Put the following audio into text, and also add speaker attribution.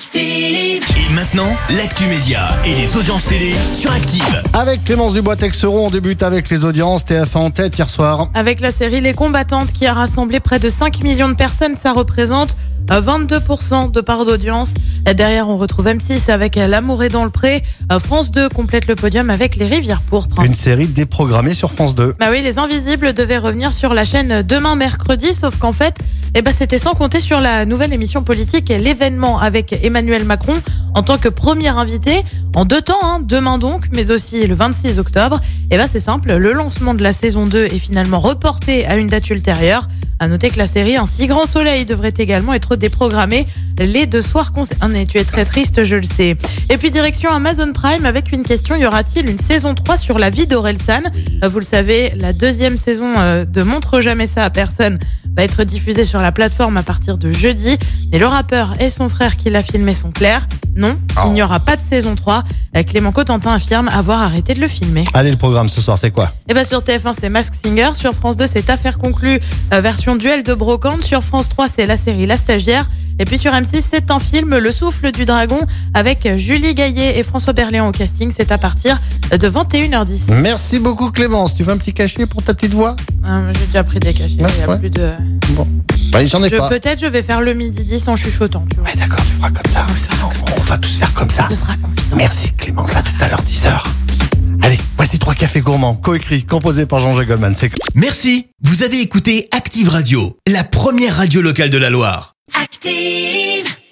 Speaker 1: Active.
Speaker 2: Et maintenant, l'actu média et les audiences télé sur Active.
Speaker 3: Avec Clémence Dubois-Texeron, on débute avec les audiences TF1 en tête hier soir.
Speaker 4: Avec la série Les Combattantes qui a rassemblé près de 5 millions de personnes, ça représente euh, 22% de part d'audience. Euh, Derrière, on retrouve M6 avec euh, L'amour est dans le pré. Euh, France 2 complète le podium avec Les Rivières pourpres.
Speaker 3: Une série déprogrammée sur France 2.
Speaker 4: Bah oui, Les Invisibles devaient revenir sur la chaîne demain mercredi, sauf qu'en fait, eh ben, c'était sans compter sur la nouvelle émission politique L'événement avec Emmanuel Macron en tant que premier invité en deux temps, hein, demain donc, mais aussi le 26 octobre. Et ben c'est simple, le lancement de la saison 2 est finalement reporté à une date ultérieure. À noter que la série Un si grand soleil devrait également être déprogrammée les deux soirs concernés. Tu es très triste, je le sais. Et puis direction Amazon Prime avec une question, y aura-t-il une saison 3 sur la vie d'Orelsan? Euh, Vous le savez, la deuxième saison euh, de Montre jamais ça à personne va être diffusée sur la plateforme à partir de jeudi. Mais le rappeur et son frère qui l'a filmé sont clairs. Non, il n'y aura pas de saison 3. Euh, Clément Cotentin affirme avoir arrêté de le filmer.
Speaker 3: Allez, le programme ce soir, c'est quoi
Speaker 4: Et bien sur TF1 c'est Mask Singer, sur France 2 c'est Affaire conclue euh, version duel de brocante, sur France 3 c'est la série La Stagiaire, et puis sur M6 c'est un film Le Souffle du Dragon avec Julie Gaillet et François Berléand au casting, c'est à partir de 21h10.
Speaker 3: Merci beaucoup Clémence. Tu veux un petit cachet pour ta petite voix?
Speaker 4: Euh, J'ai déjà pris des cachets, il y a
Speaker 3: Ouais.
Speaker 4: plus de...
Speaker 3: Bon. Bah, j'en ai
Speaker 4: Je-
Speaker 3: pas.
Speaker 4: Peut-être je vais faire le midi 10 en chuchotant, tu vois.
Speaker 3: Ouais, d'accord, tu feras comme ça. On, on va tous faire comme ça.
Speaker 4: Ce sera confident.
Speaker 3: Merci Clémence, à tout à l'heure, 10h. Allez, voici trois cafés gourmands, coécrits, composés par Jean-Jacques Goldman. C'est
Speaker 2: Merci, vous avez écouté Active Radio, la première radio locale de la Loire.
Speaker 1: Active.